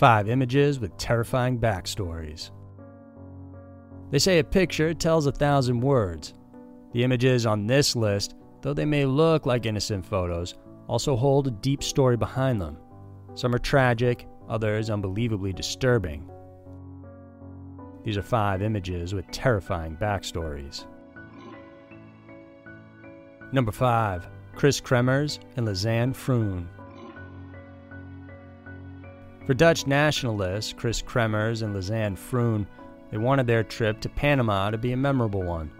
Five images with terrifying backstories. They say a picture tells a thousand words. The images on this list, though they may look like innocent photos, also hold a deep story behind them. Some are tragic, others unbelievably disturbing. These are five images with terrifying backstories. Number 5. Kris Kremers and Lisanne Froon. For Dutch nationalists, Kris Kremers and Lisanne Froon, they wanted their trip to Panama to be a memorable one.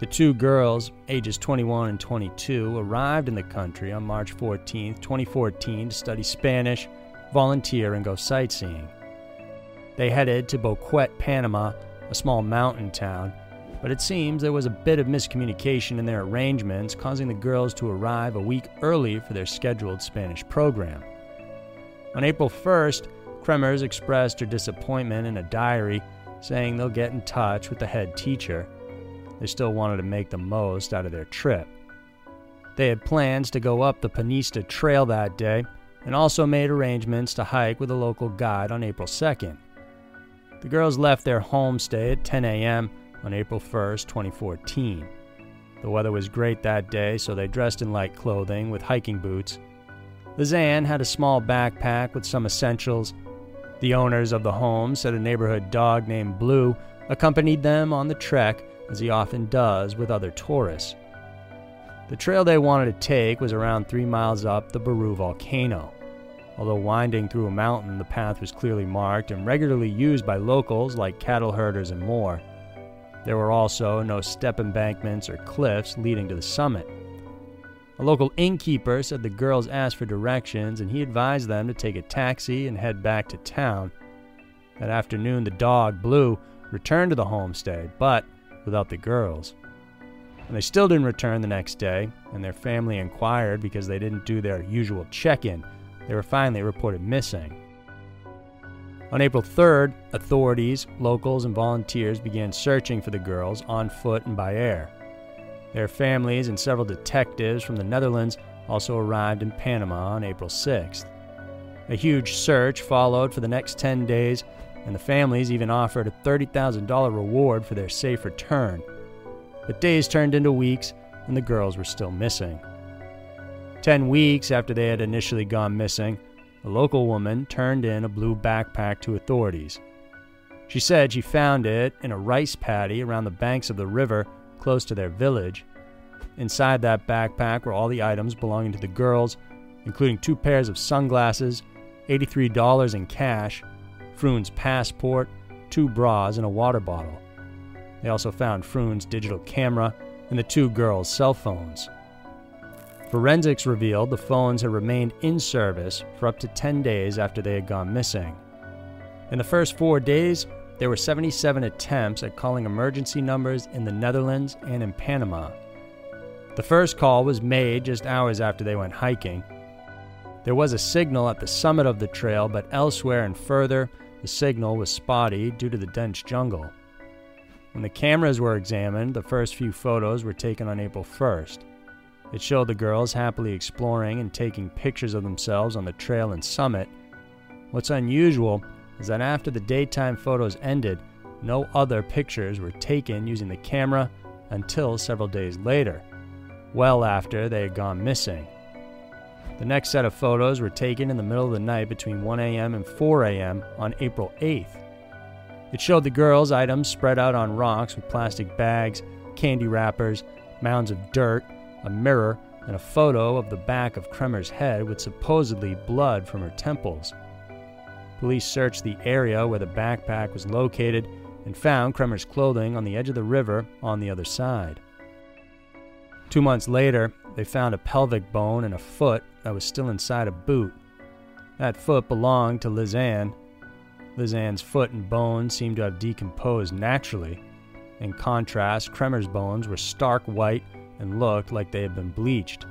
The two girls, ages 21 and 22, arrived in the country on March 14, 2014, to study Spanish, volunteer, and go sightseeing. They headed to Boquete, Panama, a small mountain town, but it seems there was a bit of miscommunication in their arrangements, causing the girls to arrive a week early for their scheduled Spanish program. On April 1st, Kremers expressed her disappointment in a diary, saying they'll get in touch with the head teacher. They still wanted to make the most out of their trip. They had plans to go up the Pianista Trail that day and also made arrangements to hike with a local guide on April 2nd. The girls left their homestay at 10 a.m. on April 1st, 2014. The weather was great that day, so they dressed in light clothing with hiking boots Lisanne had a small backpack with some essentials. The owners of the home said a neighborhood dog named Blue accompanied them on the trek, as he often does with other tourists. The trail they wanted to take was around three miles up the Baru volcano. Although winding through a mountain, the path was clearly marked and regularly used by locals like cattle herders and more. There were also no step embankments or cliffs leading to the summit. A local innkeeper said the girls asked for directions and he advised them to take a taxi and head back to town. That afternoon, the dog, Blue, returned to the homestay, but without the girls. And they still didn't return the next day, and their family inquired because they didn't do their usual check in. They were finally reported missing. On April 3rd, authorities, locals, and volunteers began searching for the girls on foot and by air. Their families and several detectives from the Netherlands also arrived in Panama on April 6th. A huge search followed for the next 10 days, and the families even offered a $30,000 reward for their safe return. But days turned into weeks, and the girls were still missing. Ten weeks after they had initially gone missing, a local woman turned in a blue backpack to authorities. She said she found it in a rice paddy around the banks of the river close to their village. Inside that backpack were all the items belonging to the girls, including two pairs of sunglasses, $83 in cash, Froon's passport, two bras, and a water bottle. They also found Froon's digital camera and the two girls' cell phones. Forensics revealed the phones had remained in service for up to 10 days after they had gone missing. In the first four days, there were 77 attempts at calling emergency numbers in the Netherlands and in Panama. The first call was made just hours after they went hiking. There was a signal at the summit of the trail, but elsewhere and further, the signal was spotty due to the dense jungle. When the cameras were examined, the first few photos were taken on April 1st. It showed the girls happily exploring and taking pictures of themselves on the trail and summit. What's unusual is that after the daytime photos ended, no other pictures were taken using the camera until several days later, well after they had gone missing. The next set of photos were taken in the middle of the night between 1 a.m. and 4 a.m. on April 8th. It showed the girls' items spread out on rocks with plastic bags, candy wrappers, mounds of dirt, a mirror, and a photo of the back of Kremer's head with supposedly blood from her temples. Police searched the area where the backpack was located and found Kremer's clothing on the edge of the river on the other side. Two months later, they found a pelvic bone and a foot that was still inside a boot. That foot belonged to Lisanne. Lisanne's foot and bone seemed to have decomposed naturally. In contrast, Kremer's bones were stark white and looked like they had been bleached.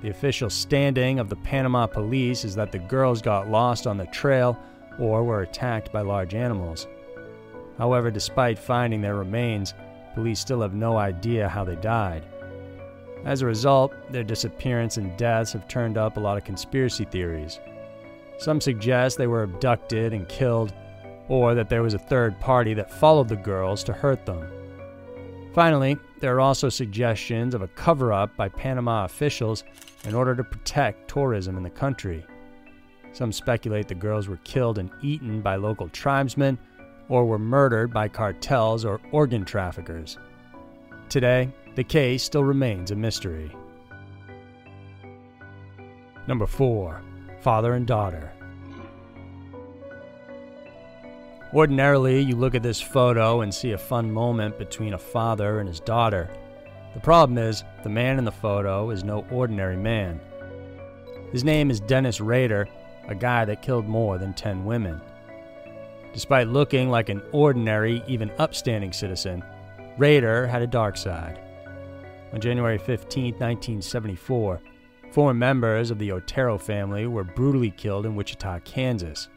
The official standing of the Panama police is that the girls got lost on the trail or were attacked by large animals. However, despite finding their remains, police still have no idea how they died. As a result, their disappearance and deaths have turned up a lot of conspiracy theories. Some suggest they were abducted and killed, or that there was a third party that followed the girls to hurt them. Finally, there are also suggestions of a cover up by Panama officials in order to protect tourism in the country. Some speculate the girls were killed and eaten by local tribesmen or were murdered by cartels or organ traffickers. Today, the case still remains a mystery. Number 4. Father and Daughter. Ordinarily, you look at this photo and see a fun moment between a father and his daughter. The problem is, the man in the photo is no ordinary man. His name is Dennis Rader, a guy that killed more than 10 women. Despite looking like an ordinary, even upstanding citizen, Rader had a dark side. On January 15, 1974, four members of the Otero family were brutally killed in Wichita, Kansas.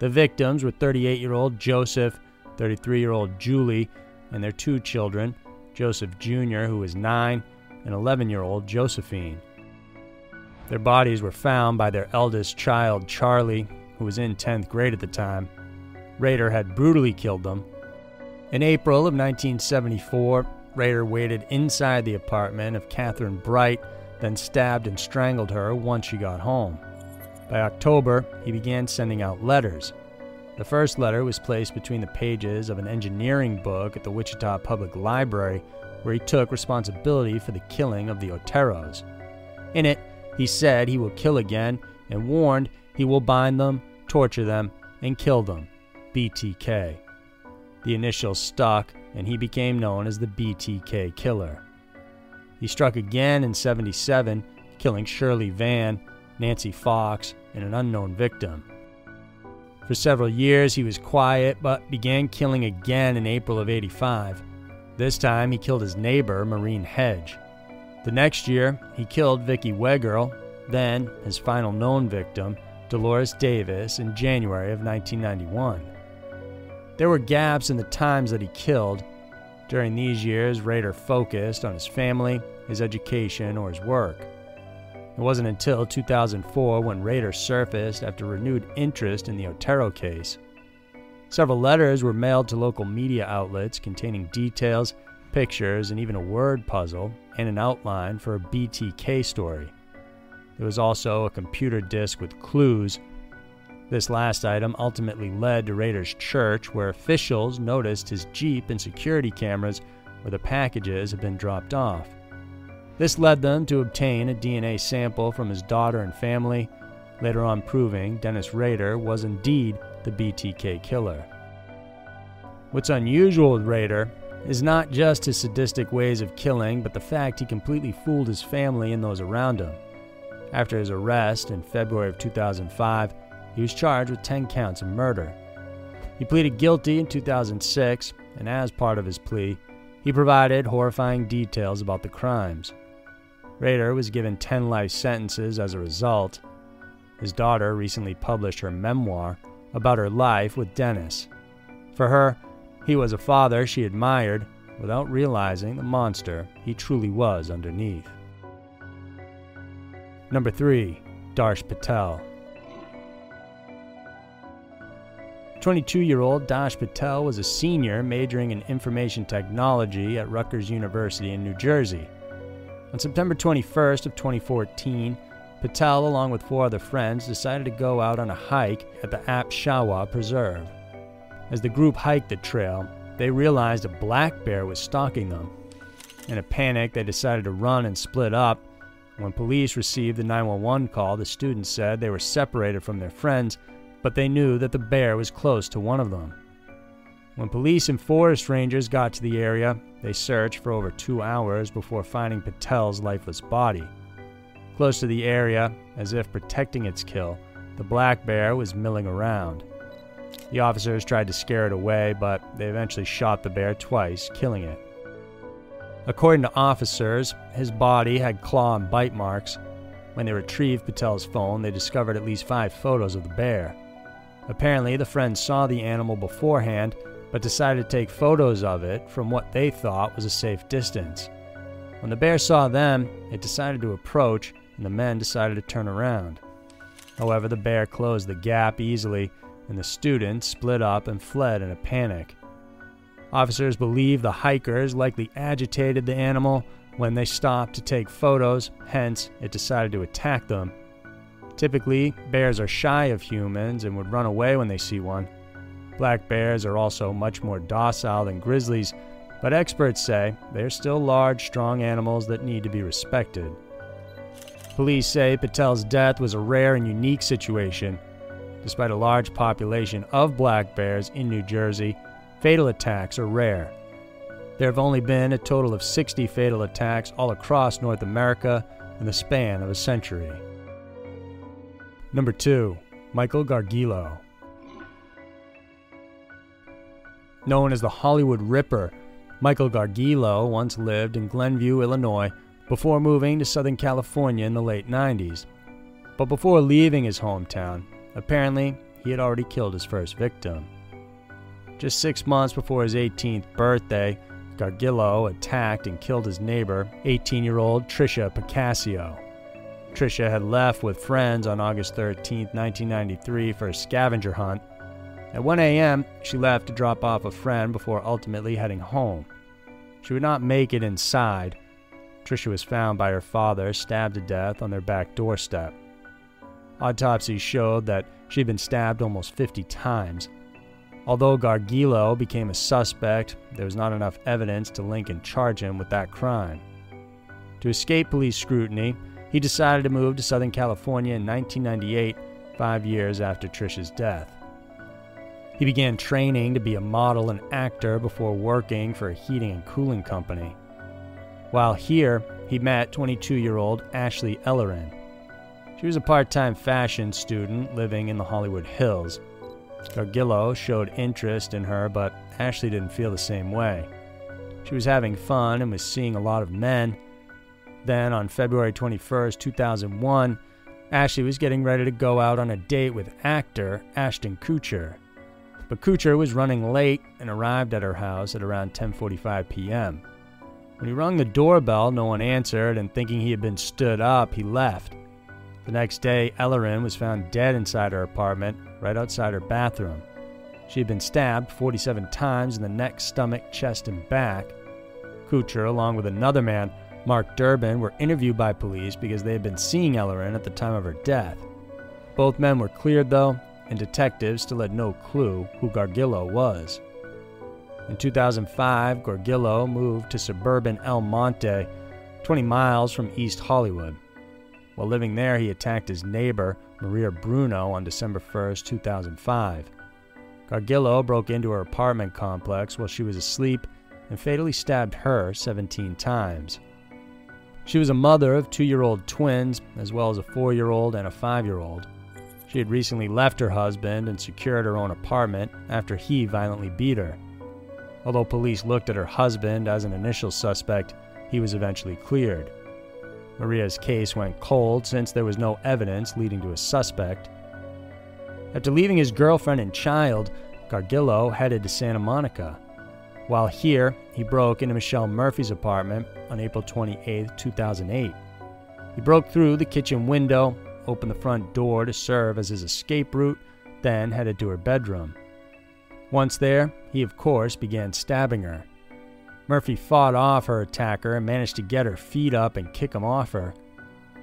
The victims were 38 year old Joseph, 33 year old Julie, and their two children, Joseph Jr., who was 9, and 11 year old Josephine. Their bodies were found by their eldest child, Charlie, who was in 10th grade at the time. Rader had brutally killed them. In April of 1974, Rader waited inside the apartment of Kathryn Bright, then stabbed and strangled her once she got home. By October, he began sending out letters. The first letter was placed between the pages of an engineering book at the Wichita Public Library, where he took responsibility for the killing of the Oteros. In it, he said he will kill again and warned he will bind them, torture them, and kill them. BTK. The initials stuck, and he became known as the BTK Killer. He struck again in 77, killing Shirley Vian, Nancy Fox, and an unknown victim. For several years, he was quiet, but began killing again in April of 85. This time, he killed his neighbor, Marine Hedge. The next year, he killed Vicky Wegerle, then, his final known victim, Dolores Davis, in January of 1991. There were gaps in the times that he killed. During these years, Rader focused on his family, his education, or his work. It wasn't until 2004 when Rader surfaced after renewed interest in the Otero case. Several letters were mailed to local media outlets containing details, pictures, and even a word puzzle and an outline for a BTK story. There was also a computer disk with clues. This last item ultimately led to Rader's church, where officials noticed his Jeep and security cameras where the packages had been dropped off. This led them to obtain a DNA sample from his daughter and family, later on proving Dennis Rader was indeed the BTK killer. What's unusual with Rader is not just his sadistic ways of killing, but the fact he completely fooled his family and those around him. After his arrest in February of 2005, he was charged with 10 counts of murder. He pleaded guilty in 2006, and as part of his plea, he provided horrifying details about the crimes. Rader was given 10 life sentences as a result. His daughter recently published her memoir about her life with Dennis. For her, he was a father she admired without realizing the monster he truly was underneath. Number 3. Darsh Patel. 22 year old Darsh Patel was a senior majoring in information technology at Rutgers University in New Jersey. On September 21st of 2014, Patel, along with four other friends, decided to go out on a hike at the Apshawa Preserve. As the group hiked the trail, they realized a black bear was stalking them. In a panic, they decided to run and split up. When police received the 911 call, the students said they were separated from their friends, but they knew that the bear was close to one of them. When police and forest rangers got to the area, they searched for over two hours before finding Patel's lifeless body. Close to the area, as if protecting its kill, the black bear was milling around. The officers tried to scare it away, but they eventually shot the bear twice, killing it. According to officers, his body had claw and bite marks. When they retrieved Patel's phone, they discovered at least five photos of the bear. Apparently, the friends saw the animal beforehand but decided to take photos of it from what they thought was a safe distance. When the bear saw them, it decided to approach, and the men decided to turn around. However, the bear closed the gap easily, and the students split up and fled in a panic. Officers believe the hikers likely agitated the animal when they stopped to take photos, hence, it decided to attack them. Typically, bears are shy of humans and would run away when they see one. Black bears are also much more docile than grizzlies, but experts say they are still large, strong animals that need to be respected. Police say Patel's death was a rare and unique situation. Despite a large population of black bears in New Jersey, fatal attacks are rare. There have only been a total of 60 fatal attacks all across North America in the span of a century. Number 2. Michael Gargiulo. Known as the Hollywood Ripper, Michael Gargiulo once lived in Glenview, Illinois, before moving to Southern California in the late 90s. But before leaving his hometown, apparently he had already killed his first victim. Just six months before his 18th birthday, Gargiulo attacked and killed his neighbor, 18 year old Tricia Pacaccio. Tricia had left with friends on August 13, 1993, for a scavenger hunt at 1 a.m., she left to drop off a friend before ultimately heading home. She would not make it inside. Tricia was found by her father, stabbed to death on their back doorstep. Autopsies showed that she had been stabbed almost 50 times. Although Gargiulo became a suspect, there was not enough evidence to link and charge him with that crime. To escape police scrutiny, he decided to move to Southern California in 1998, five years after Tricia's death. He began training to be a model and actor before working for a heating and cooling company. While here, he met 22 year old Ashley Ellerin. She was a part time fashion student living in the Hollywood Hills. Gargiulo showed interest in her, but Ashley didn't feel the same way. She was having fun and was seeing a lot of men. Then, on February 21, 2001, Ashley was getting ready to go out on a date with actor Ashton Kutcher. But Kutcher was running late and arrived at her house at around 10:45 p.m. When he rung the doorbell, no one answered, and thinking he had been stood up, he left. The next day, Ellerin was found dead inside her apartment, right outside her bathroom. She had been stabbed 47 times in the neck, stomach, chest, and back. Kutcher, along with another man, Mark Durbin, were interviewed by police because they had been seeing Ellerin at the time of her death. Both men were cleared, though, and detectives still had no clue who Gargiulo was. In 2005, Gargiulo moved to suburban El Monte, 20 miles from East Hollywood. While living there, he attacked his neighbor, Maria Bruno, on December 1, 2005. Gargiulo broke into her apartment complex while she was asleep and fatally stabbed her 17 times. She was a mother of two year old twins, as well as a four year old and a five year old. She had recently left her husband and secured her own apartment after he violently beat her. Although police looked at her husband as an initial suspect, he was eventually cleared. Maria's case went cold since there was no evidence leading to a suspect. After leaving his girlfriend and child, Gargiulo headed to Santa Monica. While here, he broke into Michelle Murphy's apartment on April 28, 2008. He broke through the kitchen window opened the front door to serve as his escape route, then headed to her bedroom. Once there, he of course began stabbing her. Murphy fought off her attacker and managed to get her feet up and kick him off her.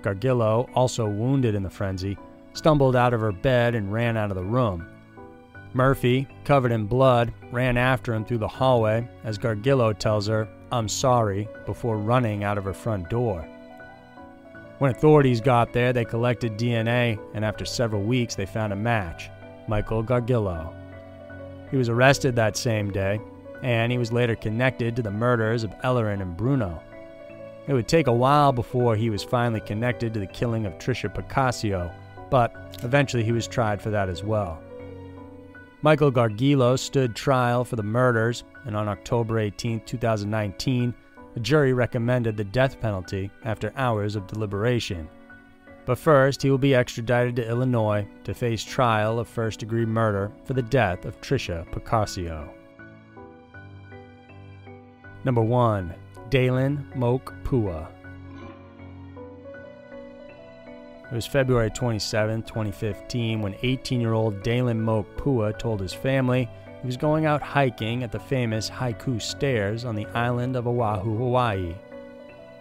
Gargiulo, also wounded in the frenzy, stumbled out of her bed and ran out of the room. Murphy, covered in blood, ran after him through the hallway as Gargiulo tells her, I'm sorry, before running out of her front door. When authorities got there, they collected DNA, and after several weeks, they found a match Michael Gargiulo. He was arrested that same day, and he was later connected to the murders of Ellerin and Bruno. It would take a while before he was finally connected to the killing of Tricia Pacaccio, but eventually he was tried for that as well. Michael Gargiulo stood trial for the murders, and on October 18, 2019, the jury recommended the death penalty after hours of deliberation. But first, he will be extradited to Illinois to face trial of first degree murder for the death of Tricia Pacaccio. Number 1. Dalen Moke Pua. It was February 27, 2015, when 18 year old Dalen Moke Pua told his family he was going out hiking at the famous Haiku Stairs on the island of Oahu, Hawaii.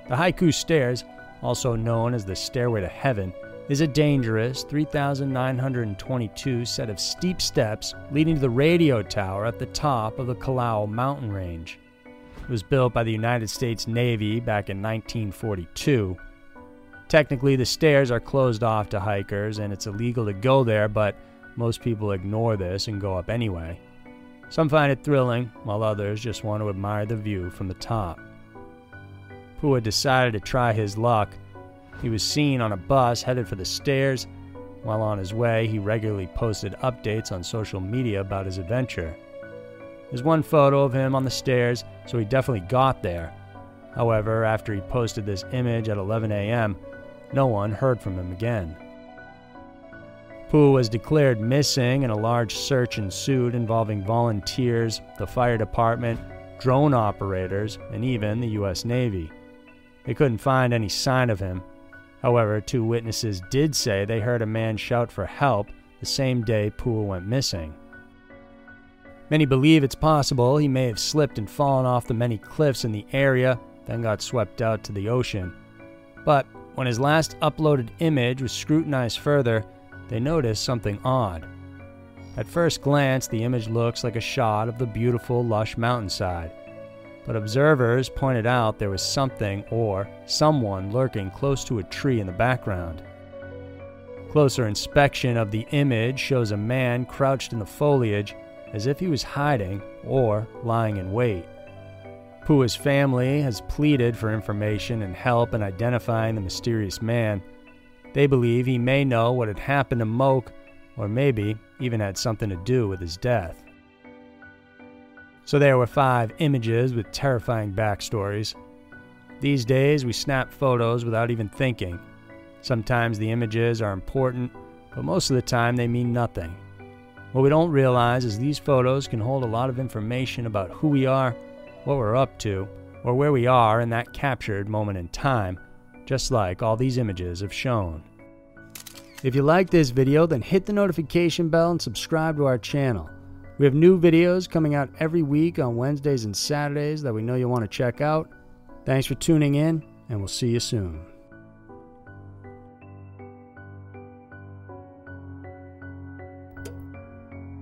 The Haiku Stairs, also known as the Stairway to Heaven, is a dangerous 3,922 set of steep steps leading to the radio tower at the top of the Koʻolau mountain range. It was built by the United States Navy back in 1942 Technically, the stairs are closed off to hikers and it's illegal to go there, but most people ignore this and go up anyway. Some find it thrilling, while others just want to admire the view from the top. Pua decided to try his luck. He was seen on a bus headed for the stairs. While on his way, he regularly posted updates on social media about his adventure. There's one photo of him on the stairs, so he definitely got there. However, after he posted this image at 11 a.m., no one heard from him again. Pua was declared missing and a large search ensued involving volunteers, the fire department, drone operators, and even the U.S. Navy. They couldn't find any sign of him. However, two witnesses did say they heard a man shout for help the same day Pua went missing. Many believe it's possible he may have slipped and fallen off the many cliffs in the area, then got swept out to the ocean. But when his last uploaded image was scrutinized further, they noticed something odd. At first glance, the image looks like a shot of the beautiful, lush mountainside. But observers pointed out there was something or someone lurking close to a tree in the background. Closer inspection of the image shows a man crouched in the foliage as if he was hiding or lying in wait. Pua's family has pleaded for information and help in identifying the mysterious man. They believe he may know what had happened to Moke, or maybe even had something to do with his death. So there were five images with terrifying backstories. These days, we snap photos without even thinking. Sometimes the images are important, but most of the time they mean nothing. What we don't realize is these photos can hold a lot of information about who we are what we're up to, or where we are in that captured moment in time, just like all these images have shown. If you like this video, then hit the notification bell and subscribe to our channel. We have new videos coming out every week on Wednesdays and Saturdays that we know you'll want to check out. Thanks for tuning in, and we'll see you soon.